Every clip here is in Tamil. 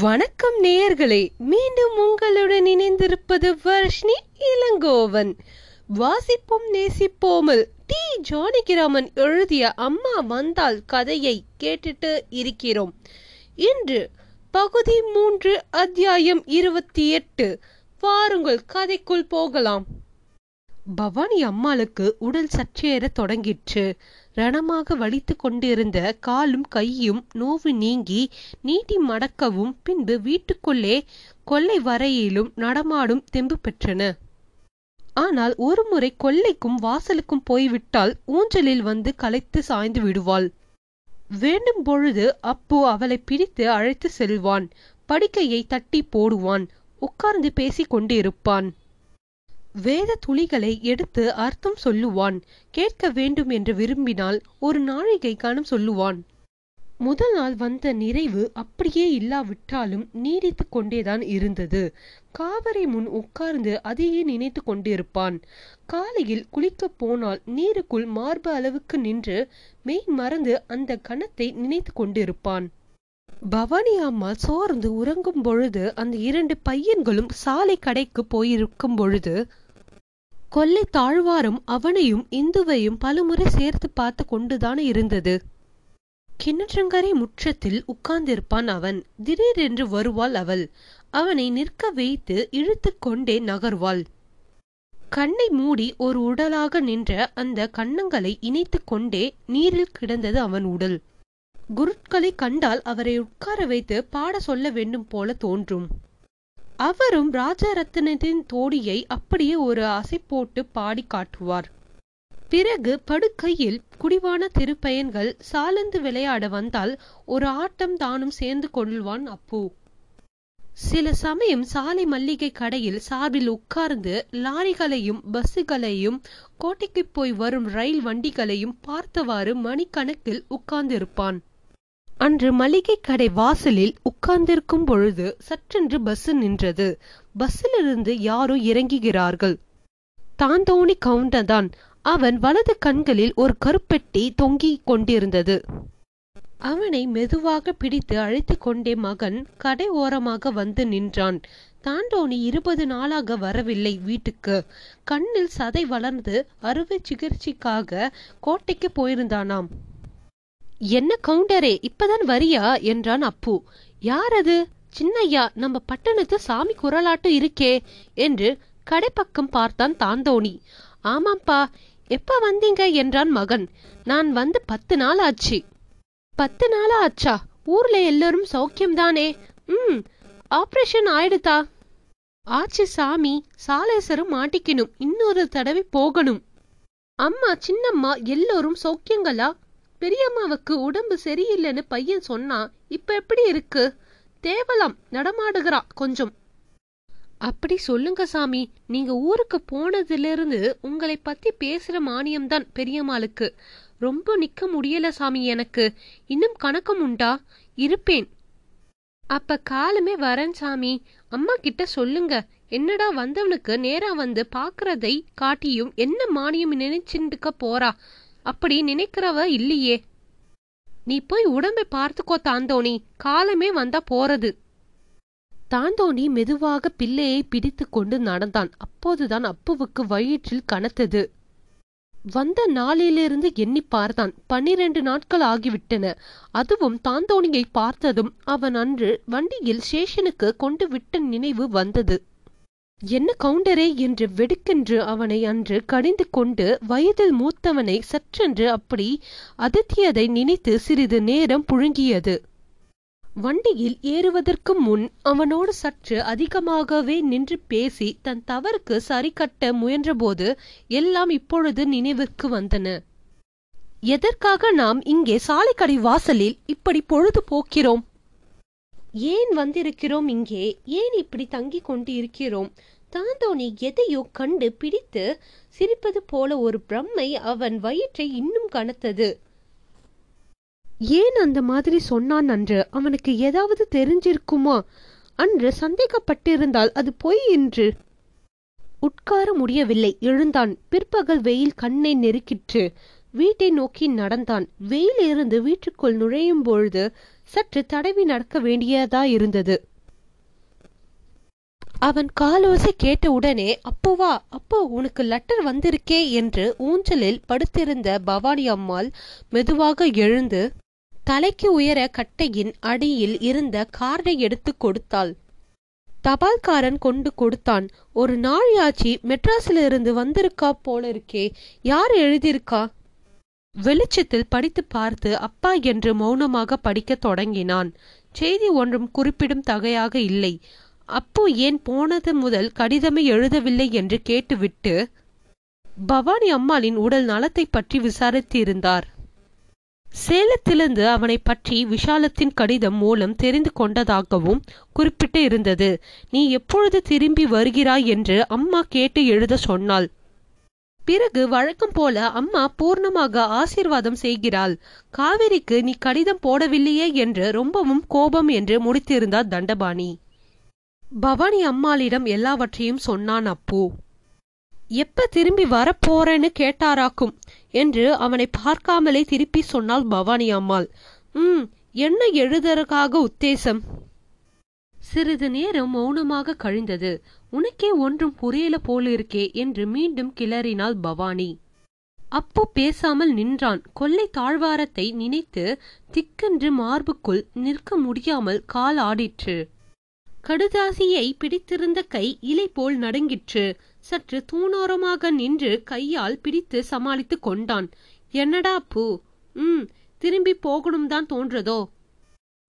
வணக்கம் நேயர்களே மீண்டும் உங்களுடன் இணைந்திருப்பது வர்ஷினி இளங்கோவன். வாசிப்போம் நேசிப்போமல் டி. ஜானகிராமன் எழுதிய அம்மா வந்தால் கதையை கேட்டுட்டு இருக்கிறோம். இன்று பகுதி மூன்று அத்தியாயம் இருபத்தி எட்டு. வாருங்கள் கதைக்குள் போகலாம். பவானி அம்மாளுக்கு உடல் சற்றேற தொடங்கிற்று. ரணமாக வலித்து கொண்டிருந்த காலும் கையும் நோவு நீங்கி நீட்டி மடக்கவும் பின்பு வீட்டுக்குள்ளே கொல்லை வரையிலும் நடமாடும் தெம்பு பெற்றன. ஆனால் ஒருமுறை கொல்லைக்கும் வாசலுக்கும் போய்விட்டால் ஊஞ்சலில் வந்து களைத்து சாய்ந்து விடுவாள். வேண்டும் பொழுது அப்போ அவளை பிடித்து அழைத்து செல்வான். படுக்கையை தட்டி போடுவான். உட்கார்ந்து பேசிக் கொண்டிருப்பான். வேத துளிகளை எடுத்து அர்த்தம் சொல்லுவான். கேட்க வேண்டும் என்று விரும்பினால் ஒரு நாழிகை காணும் சொல்லுவான். முதல் நாள் வந்த நிறைவு அப்படியே இல்லாவிட்டாலும் நீடித்து கொண்டேதான் இருந்தது. காவரை முன் உட்கார்ந்து அதையே நினைத்து கொண்டிருப்பான். காலையில் குளிக்கப் போனால் நீருக்குள் மார்பு அளவுக்கு நின்று மெய் மறந்து அந்த கணத்தை நினைத்து கொண்டிருப்பான். பவானி அம்மா சோர்ந்து உறங்கும் பொழுது அந்த இரண்டு பையன்களும் சாலை கடைக்கு போயிருக்கும் பொழுது கொல்லை தாழ்வாரம் அவனையும் இந்துவையும் பலமுறை சேர்த்து பார்த்து கொண்டுதான் இருந்தது. கிணற்றங்கரை முற்றத்தில் உட்கார்ந்திருப்பான் அவன். திடீரென்று வருவாள் அவள். அவனை நிற்க வைத்து இழுத்து கொண்டே நகர்வாள். கண்ணை மூடி ஒரு உடலாக நின்ற அந்த கண்ணங்களை இணைத்து கொண்டே நீரில் கிடந்தது அவன் உடல். குருட்களை கண்டால் அவரை உட்கார வைத்து பாட சொல்ல வேண்டும் போல தோன்றும். அவரும் ராஜரத்தினத்தின் தோடியை அப்படியே ஒரு அசை போட்டு பாடி காட்டுவார். பிறகு படுக்கையில் குடிவான திருப்பயன்கள் சாலந்து விளையாட வந்தால் ஒரு ஆட்டம் தானும் சேர்ந்து கொள்வான் அப்பு. சில சமயம் சாலை மல்லிகை கடையில் சார்பில் உட்கார்ந்து லாரிகளையும் பஸ்ஸுகளையும் கோட்டைக்கு போய் வரும் ரயில் வண்டிகளையும் பார்த்தவாறு மணிக்கணக்கில் உட்கார்ந்திருப்பான். அன்று மளிகை கடை வாசலில் உட்கார்ந்திருக்கும் பொழுது சற்றென்று பஸ் நின்றது. பஸ்ஸிலிருந்து யாரோ இறங்குகிறார்கள். தாந்தோணி கவுண்டதான் அவன் வலது கண்களில் ஒரு கருப்பெட்டி தொங்கிக் கொண்டிருந்தது. அவனை மெதுவாக பிடித்து அழைத்து கொண்டே மகன் கடை ஓரமாக வந்து நின்றான். தாண்டோனி இருபது நாளாக வரவில்லை வீட்டுக்கு. கண்ணில் சதை வளர்ந்து அறுவை சிகிச்சைக்காக கோட்டைக்கு போயிருந்தானாம். என்ன கவுண்டரே இப்பதான் வரியா? என்றான் அப்பு. யார் அது சின்னையா நம்ம பட்டணத்து சாமி குரலாட்டு இருக்கே என்று கடைப்பக்கம் பார்த்தான் தாந்தோணி. ஆமாம்பா எப்ப வந்தீங்க? என்றான் மகன். நான் வந்து பத்து நாள் ஆச்சு. பத்து நாளா ஆச்சா? ஊர்ல எல்லாரும் சௌக்கியம்தானே? ம் ஆப்ரேஷன் ஆயிடுதா? ஆச்சு சாமி சாலேசரும் மாட்டிக்கணும். இன்னொரு தடவை போகணும். அம்மா சின்னம்மா எல்லோரும் சௌக்கியங்களா? பெரியம்மாவுக்கு உடம்பு சரியில்லைன்னு பையன் சொன்னா இப்ப எப்படி இருக்கு? தேவலாம் நடமாடுகிறா கொஞ்சம். அப்படி சொல்லுங்க சாமி. நீங்க ஊருக்கு போனதிலிருந்து உங்களை பத்தி பேசுற மானியம்தான் பெரியம்மாளுக்கு. ரொம்ப நிக்க முடியல சாமி எனக்கு. இன்னும் கணக்கம் உண்டா? இருப்பேன். அப்ப காலமே வரேன் சாமி. அம்மா கிட்ட சொல்லுங்க. என்னடா வந்தவனுக்கு நேரா வந்து பாக்குறதை காட்டியும் என்ன மானியம் நினைச்சுட்டுக்க போறா? அப்படி நினைக்கிறவ இல்லையே. நீ போய் உடம்பை பார்த்துக்கோ தாந்தோணி. காலமே வந்தா போறது. தாந்தோணி மெதுவாக பிள்ளையை பிடித்து கொண்டு நடந்தான். அப்போதுதான் அப்புவுக்கு வயிற்றில் கனத்தது. வந்த நாளிலிருந்து எண்ணி பார்த்தான். பன்னிரண்டு நாட்கள் ஆகிவிட்டன. அதுவும் தாந்தோணியை பார்த்ததும் அவன் அன்று வண்டியில் ஸ்டேஷனுக்கு கொண்டு விட்ட நினைவு வந்தது. என்ன கவுண்டரே என்று வெடுக்கென்று அவனை அன்று கடிந்து கொண்டு வயதில் மூத்தவனை சற்றென்று அப்படி அதிர்த்தியதை நினைத்து சிறிது நேரம் புழுங்கியது. வண்டியில் ஏறுவதற்கு முன் அவனோடு சற்று அதிகமாகவே நின்று பேசி தன் தவறுக்கு சரி கட்ட முயன்றபோது எல்லாம் இப்பொழுது நினைவிற்கு வந்தன. எதற்காக நாம் இங்கே சாலைக்கடை வாசலில் இப்படி பொழுது போக்கிறோம்? ஏன் வந்திருக்கிறோம் இங்கே? ஏன் இப்படி தங்கிக் கொண்டு இருக்கிறோம் தாந்தோனி எதையோ கண்டு பிடித்து சிரிப்பது போல ஒரு பிரம்மை அவன் வயிற்றை இன்னும் கனத்தது. ஏன் அந்த மாதிரி சொன்னான் அன்று? அவனுக்கு ஏதாவது தெரிஞ்சிருக்குமா? அன்று சந்தேகப்பட்டிருந்தால் அது பொய் என்று. உட்கார முடியவில்லை. எழுந்தான். பிற்பகல் வெயில் கண்ணை நெருக்கிற்று. வீட்டை நோக்கி நடந்தான். வெயிலிருந்து வீட்டுக்குள் நுழையும் பொழுது சற்று தடவி நடக்க வேண்டியதா இருந்தது. அவன் காலோசை கேட்ட உடனே அப்போ உனக்கு லெட்டர் வந்திருக்கே என்று ஊஞ்சலில் படுத்திருந்த பவானி அம்மாள் மெதுவாக எழுந்து தலைக்கு உயர கட்டையின் அடியில் இருந்த கார்டை எடுத்து கொடுத்தாள். தபால்காரன் கொண்டு கொடுத்தான். ஒரு நாழியாச்சி மெட்ராஸிலிருந்து வந்திருக்கா போல இருக்கே யார் எழுதியிருக்கா? வெளிச்சத்தில் படித்து பார்த்து அப்பா என்று மௌனமாக படிக்கத் தொடங்கினான். செய்தி ஒன்றும் குறிப்பிடும் தகையாக இல்லை. அப்பு ஏன் போனது முதல் கடிதமே எழுதவில்லை? என்று கேட்டுவிட்டு பவானி அம்மாளின் உடல் நலத்தை பற்றி விசாரித்திருந்தார். சேலத்திலிருந்து அவனை பற்றி விஷாலத்தின் கடிதம் மூலம் தெரிந்து கொண்டதாகவும் குறிப்பிட்டு இருந்தது. நீ எப்பொழுது திரும்பி வருகிறாய்? என்று அம்மா கேட்டு எழுத சொன்னாள். பிறகு வழக்கம் போல அம்மா பூர்ணமாக ஆசீர்வாதம் செய்கிறாள். காவிரிக்கு நீ கடிதம் போடவில்லையே என்று ரொம்பவும் கோபம் என்று முடித்திருந்தார் தண்டபாணி. பவானி அம்மாளிடம் எல்லாவற்றையும் சொன்னான் அப்பு. எப்ப திரும்பி வரப்போறேன்னு கேட்டாராக்கும் என்று அவனை பார்க்காமலே திருப்பி சொன்னாள் பவானி அம்மாள். ம் என்ன எழுதுறதுக்காக உத்தேசம்? சிறிது நேரம் மௌனமாக கழிந்தது. உனக்கே ஒன்றும் புரியல போலிருக்கே என்று மீண்டும் கிளறினாள் பவானி. அப்போ பேசாமல் நின்றான். கொல்லை தாழ்வாரத்தை நினைத்து திக்கென்று மார்புக்குள் நிற்க முடியாமல் கால் ஆடிற்று. கடுதாசியை பிடித்திருந்த கை இலை போல் நடுங்கிற்று. சற்று தூணோரமாக நின்று கையால் பிடித்து சமாளித்துக் கொண்டான். என்னடா பூ? ம் திரும்பி போகணும் தான் தோன்றதோ?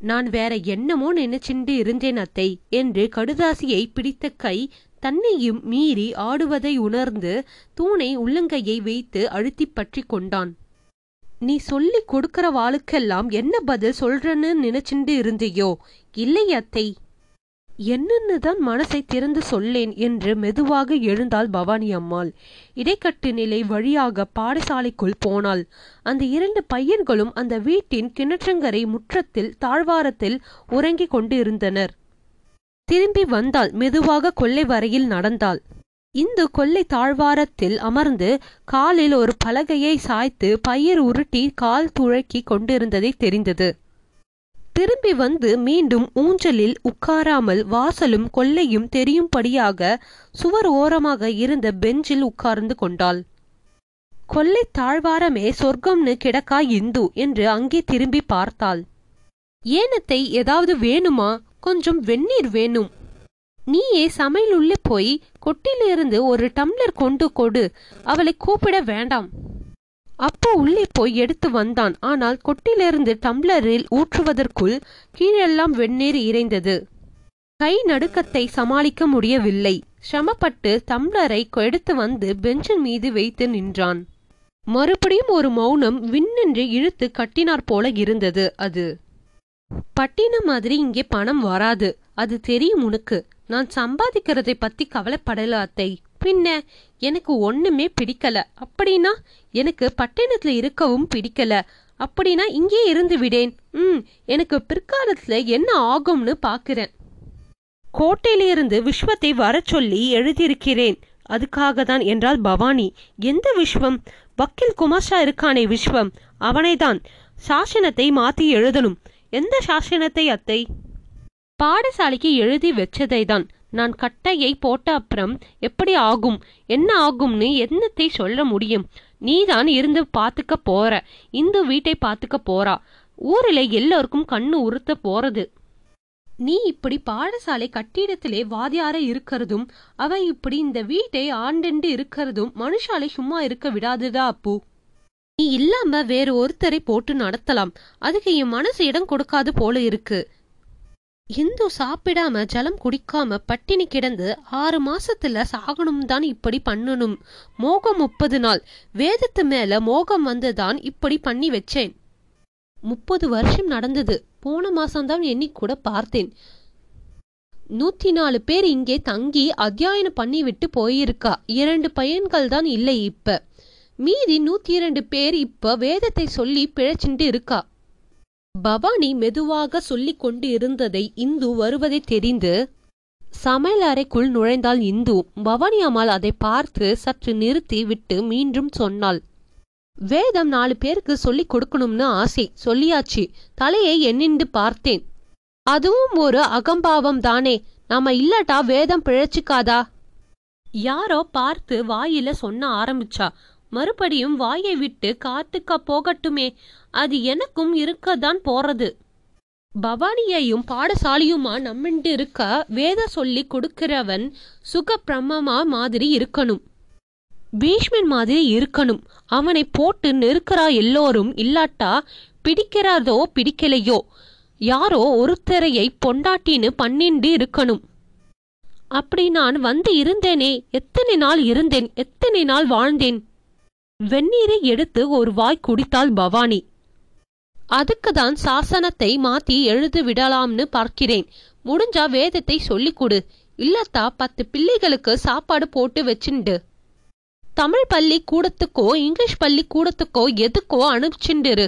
நான் வேற என்னமோ நினைச்சிண்டு இருந்தேன் அத்தை என்று கடுதாசியை பிடித்த கை தன்னையும் மீறி ஆடுவதை உணர்ந்து தூணை உள்ளங்கையை வைத்து அழுத்தி பற்றி கொண்டான். நீ சொல்லி கொடுக்கிற வாளுக்கெல்லாம் என்ன பதில் சொல்றன்னு நினைச்சிண்டு இருந்தியோ? இல்லை அத்தை. என்னென்னு தான் மனசை திறந்து சொல்லேன் என்று மெதுவாக எழுந்தாள் பவானி அம்மாள். இடைக்கட்டு நிலை வழியாக பாடசாலைக்குள் போனாள். அந்த இரண்டு பையன்களும் அந்த வீட்டின் கிணற்றங்கரை முற்றத்தில் தாழ்வாரத்தில் உறங்கிக் கொண்டு இருந்தனர் திரும்பி வந்தால் மெதுவாக கொல்லை வரையில் நடந்தாள். இந்த கொல்லை தாழ்வாரத்தில் அமர்ந்து காலில் ஒரு பலகையை சாய்த்து பயிர் உருட்டி கால் துழக்கி கொண்டிருந்ததை தெரிந்தது. திரும்பி வந்து மீண்டும் ஊஞ்சலில் உட்காராமல் வாசலும் கொல்லையும் தெரியும்படியாக சுவர் ஓரமாக இருந்த பெஞ்சில் உட்கார்ந்து கொண்டாள். கொல்லை தாழ்வாரமே சொர்க்கம்னு கிடக்கா இந்து? என்று அங்கே திரும்பி பார்த்தாள். ஏனத்தை ஏதாவது வேணுமா? கொஞ்சம் வெந்நீர் வேணும். நீயே சமையல் உள்ளே போய் கொட்டிலிருந்து ஒரு டம்ளர் கொண்டு கொடு. அவளை கூப்பிட வேண்டாம். அப்போ உள்ளே போய் எடுத்து வந்தான். ஆனால் கொட்டிலிருந்து டம்ளரில் ஊற்றுவதற்குள் கீழெல்லாம் வெந்நீர் இறைந்தது. கை நடுக்கத்தை சமாளிக்க முடியவில்லை. சிரமப்பட்டு டம்ளரை எடுத்து வந்து பெஞ்சின் மீது வைத்து நின்றான். மறுபடியும் ஒரு மௌனம் விண்ணென்று இழுத்து கட்டினார் போல இருந்தது அது. பட்டின மாதிரி இங்கே பணம் வராது. அது தெரியும் உனக்கு. நான் சம்பாதிக்கிறதை பத்தி கவலைப்படல அத்தை. பின்ன எனக்கு ஒண்ணுமே பிடிக்கல. அப்படின்னா எனக்கு பட்டணத்துல இருக்கவும் பிடிக்கல. அப்படின்னா இங்கே இருந்து விடேன். ம் எனக்கு பிற்காலத்துல என்ன ஆகும்னு பாக்குறேன். கோட்டையிலிருந்து விஸ்வத்தை வர சொல்லி எழுதியிருக்கிறேன். அதுக்காக தான் என்றால் பவானி. எந்த விஸ்வம்? வக்கீல் குமாஷா இருக்கானே விஸ்வம். அவனைதான் சாசனத்தை மாத்தி எழுதணும். எந்த சாசனத்தை அத்தை? பாடசாலைக்கு எழுதி வச்சதை தான் நான் கட்டையை போட்ட அப்புறம் எப்படி ஆகும் என்ன ஆகும்னு என்னத்தை சொல்ல முடியும்? நீதான் இருந்து பாத்துக்க போற. இந்த வீட்டை பாத்துக்க போறா. ஊரில் எல்லோருக்கும் கண்ணு உறுத்த போறது. நீ இப்படி பாடசாலை கட்டிடத்திலே வாதியார இருக்கிறதும் அவ இப்படி இந்த வீட்டை ஆண்டெண்டு இருக்கிறதும் மனுஷாலை சும்மா இருக்க விடாதுதா அப்பு? நீ இல்லாம வேறு ஒருத்தரை போட்டு நடத்தலாம். அதுக்கு என் மனசு இடம் கொடுக்காது போல இருக்கு. இந்து சாப்பிடாம ஜலம் குடிக்காம பட்டினி கிடந்து ஆறு மாசத்துல சாகணும் தான் இப்படி பண்ணணும். மோகம் முப்பது நாள். வேதத்து மேல மோகம் வந்துதான் இப்படி பண்ணி வச்சேன். முப்பது வருஷம் நடந்தது. போன மாசம்தான் எண்ணி கூட பார்த்தேன். நூத்தி நாலு பேர் இங்கே தங்கி அத்தியாயனம் பண்ணி விட்டு போயிருக்கா. இரண்டு பையன்கள் தான் இல்லை இப்ப. மீதி நூத்தி இரண்டு பேர் இப்ப வேதத்தை சொல்லி பிழைச்சிட்டு இருக்கா. பவானி மெதுவாக சொல்லிக் கொண்டு இருந்ததை இந்து வருவதை தெரிந்து சமையல் அறைக்குள் நுழைந்தாள் இந்து. பவானி அம்மாள் அதை பார்த்து சற்று நிறுத்தி விட்டு மீண்டும் சொன்னாள் வேதம் நாலு பேருக்கு சொல்லிக் கொடுக்கணும்னு ஆசை. சொல்லியாச்சு. தலையை எண்ணிண்டு பார்த்தேன். அதுவும் ஒரு அகம்பாவம் தானே. நாம இல்லாட்டா வேதம் பிழைச்சிக்காதா? யாரோ பார்த்து வாயில சொன்ன ஆரம்பிச்சா. மறுபடியும் வாயை விட்டு காத்துக்க போகட்டுமே. அது எனக்கும் இருக்கதான் போறது. பவானியையும் பாடசாலியுமா நம்மிண்டு இருக்க வேத சொல்லி கொடுக்கிறவன் சுகப்பிரமமா மாதிரி இருக்கணும். பீஷ்மன் மாதிரி இருக்கணும். அவனை போட்டு நெருக்கிறா எல்லோரும் இல்லாட்டா பிடிக்கிறதோ பிடிக்கலையோ? யாரோ ஒருத்தரையை பொண்டாட்டின்னு பண்ணிண்டு இருக்கணும். அப்படி நான் வந்து இருந்தேனே எத்தனை நாள் இருந்தேன் எத்தனை நாள் வாழ்ந்தேன்? வெந்நீரை எடுத்து ஒரு வாய் குடித்தாள் பவானி. அதுக்கு தான் சாசனத்தை மாத்தி எழுது விடலாம்னு பார்க்கிறேன். முடிஞ்சா வேதத்தை சொல்லிக் கொடு. இல்லத்தா பத்து பிள்ளைகளுக்கு சாப்பாடு போட்டு வச்சுண்டு. தமிழ் பள்ளி கூடத்துக்கோ இங்கிலீஷ் பள்ளி கூடத்துக்கோ எதுக்கோ அனுப்பிச்சுண்டுரு.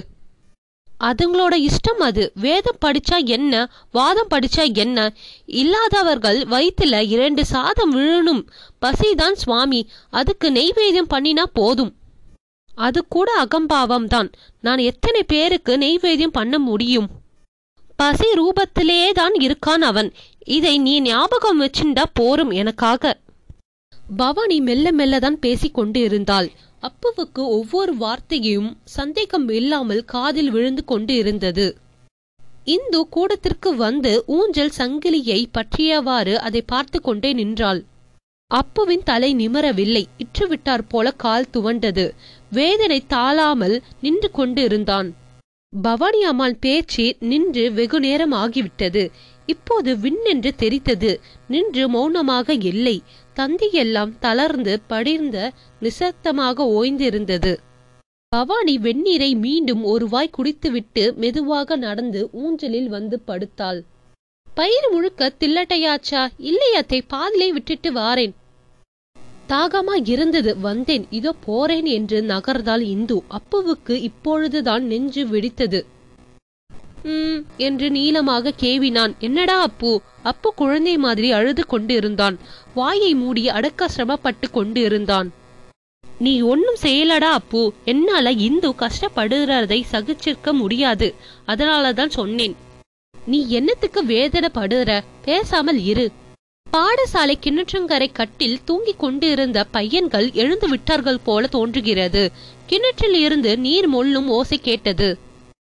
அதுங்களோட இஷ்டம் அது. வேதம் படிச்சா என்ன? வாதம் படிச்சா என்ன? இல்லாதவர்கள் வயிற்றுல இரண்டு சாதம் விழணும். பசிதான் சுவாமி. அதுக்கு நெய்வேதியம் பண்ணினா போதும். அது கூட அகம்பாவம் தான். நான் எத்தனை பேருக்கு நெய்வேத்தியம் பண்ண முடியும்? பசி ரூபத்திலேயே தான் இருக்கான் அவன். இதை நீ ஞாபகம் வச்சுண்டா போரும் எனக்காக. பவானி மெல்ல மெல்லதான் பேசிக் கொண்டு இருந்தாள் அப்புவுக்கு ஒவ்வொரு வார்த்தையும் சந்தேகம் இல்லாமல் காதில் விழுந்து கொண்டு இருந்தது இந்து கூடத்திற்கு வந்து ஊஞ்சல் சங்கிலியை பற்றியவாறு அதை பார்த்து கொண்டே நின்றாள். அப்புவின் தலை நிமரவில்லை. இற்றுவிட்டார் போல கால் துவண்டது. வேதனை தாழாமல் நின்று கொண்டு இருந்தான் பவானி அம்மாள் பேச்சு நின்று வெகு நேரம் ஆகிவிட்டது. இப்போது விண்ணென்று தெரித்தது. நின்று மௌனமாக இல்லை. தந்தியெல்லாம் தளர்ந்து படிர்ந்த நிசப்தமாக ஓய்ந்திருந்தது. பவானி வெந்நீரை மீண்டும் ஒரு வாய் குடித்துவிட்டு மெதுவாக நடந்து ஊஞ்சலில் வந்து படுத்தாள். பயிர் முழுக்க தில்லட்டையாச்சா? இல்லையத்தை பாதிலே விட்டுட்டு வாரேன். தாகமா இருந்தது வந்தேன். இதோ போறேன் என்று நகர்ந்தாள் இந்து. அப்புவுக்கு இப்பொழுதுதான் நெஞ்சு வெடித்தது. ம் என்று நீளமாக கேவினான். என்னடா அப்பு? அப்பு குழந்தை மாதிரி அழுது கொண்டு இருந்தான் வாயை மூடி அடக்க சிரமப்பட்டு கொண்டு இருந்தான் நீ ஒன்னும் செய்யலடா அப்பு. என்னால இந்து கஷ்டப்படுறதை சகிச்சிருக்க முடியாது. அதனாலதான் சொன்னேன். நீ என்னத்துக்கு வேதனைப்படுற பேசாமல் இரு. பாடசாலை கிணற்றங்கரை கட்டில் தூங்கிக் கொண்டிருந்த பையன்கள் எழுந்து விட்டார்கள் போல தோன்றுகிறது. கிணற்றில் இருந்து நீர் மொள்ளும் ஓசை கேட்டது.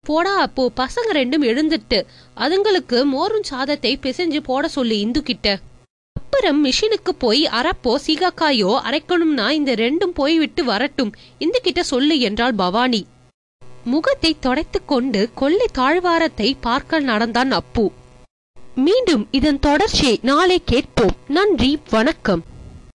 போடா அப்போ பசங்க ரெண்டும் எழுந்துட்டு அதுங்களுக்கு மோரும் சாதத்தை பிசைஞ்சு போட சொல்லு இந்து கிட்ட அப்புறம் மிஷினுக்கு போய் அரப்போ சீகாக்காயோ அரைக்கணும்னா இந்த ரெண்டும் போய்விட்டு வரட்டும் இந்த கிட்ட சொல்லு என்றாள் பவானி. முகத்தை தொடைத்துக் கொண்டு கொள்ளை தாழ்வாரத்தை பார்க்க நடந்தான் அப்பு. மீண்டும் இதன் தொடர்ச்சியை நாளை கேட்போம். நன்றி வணக்கம்.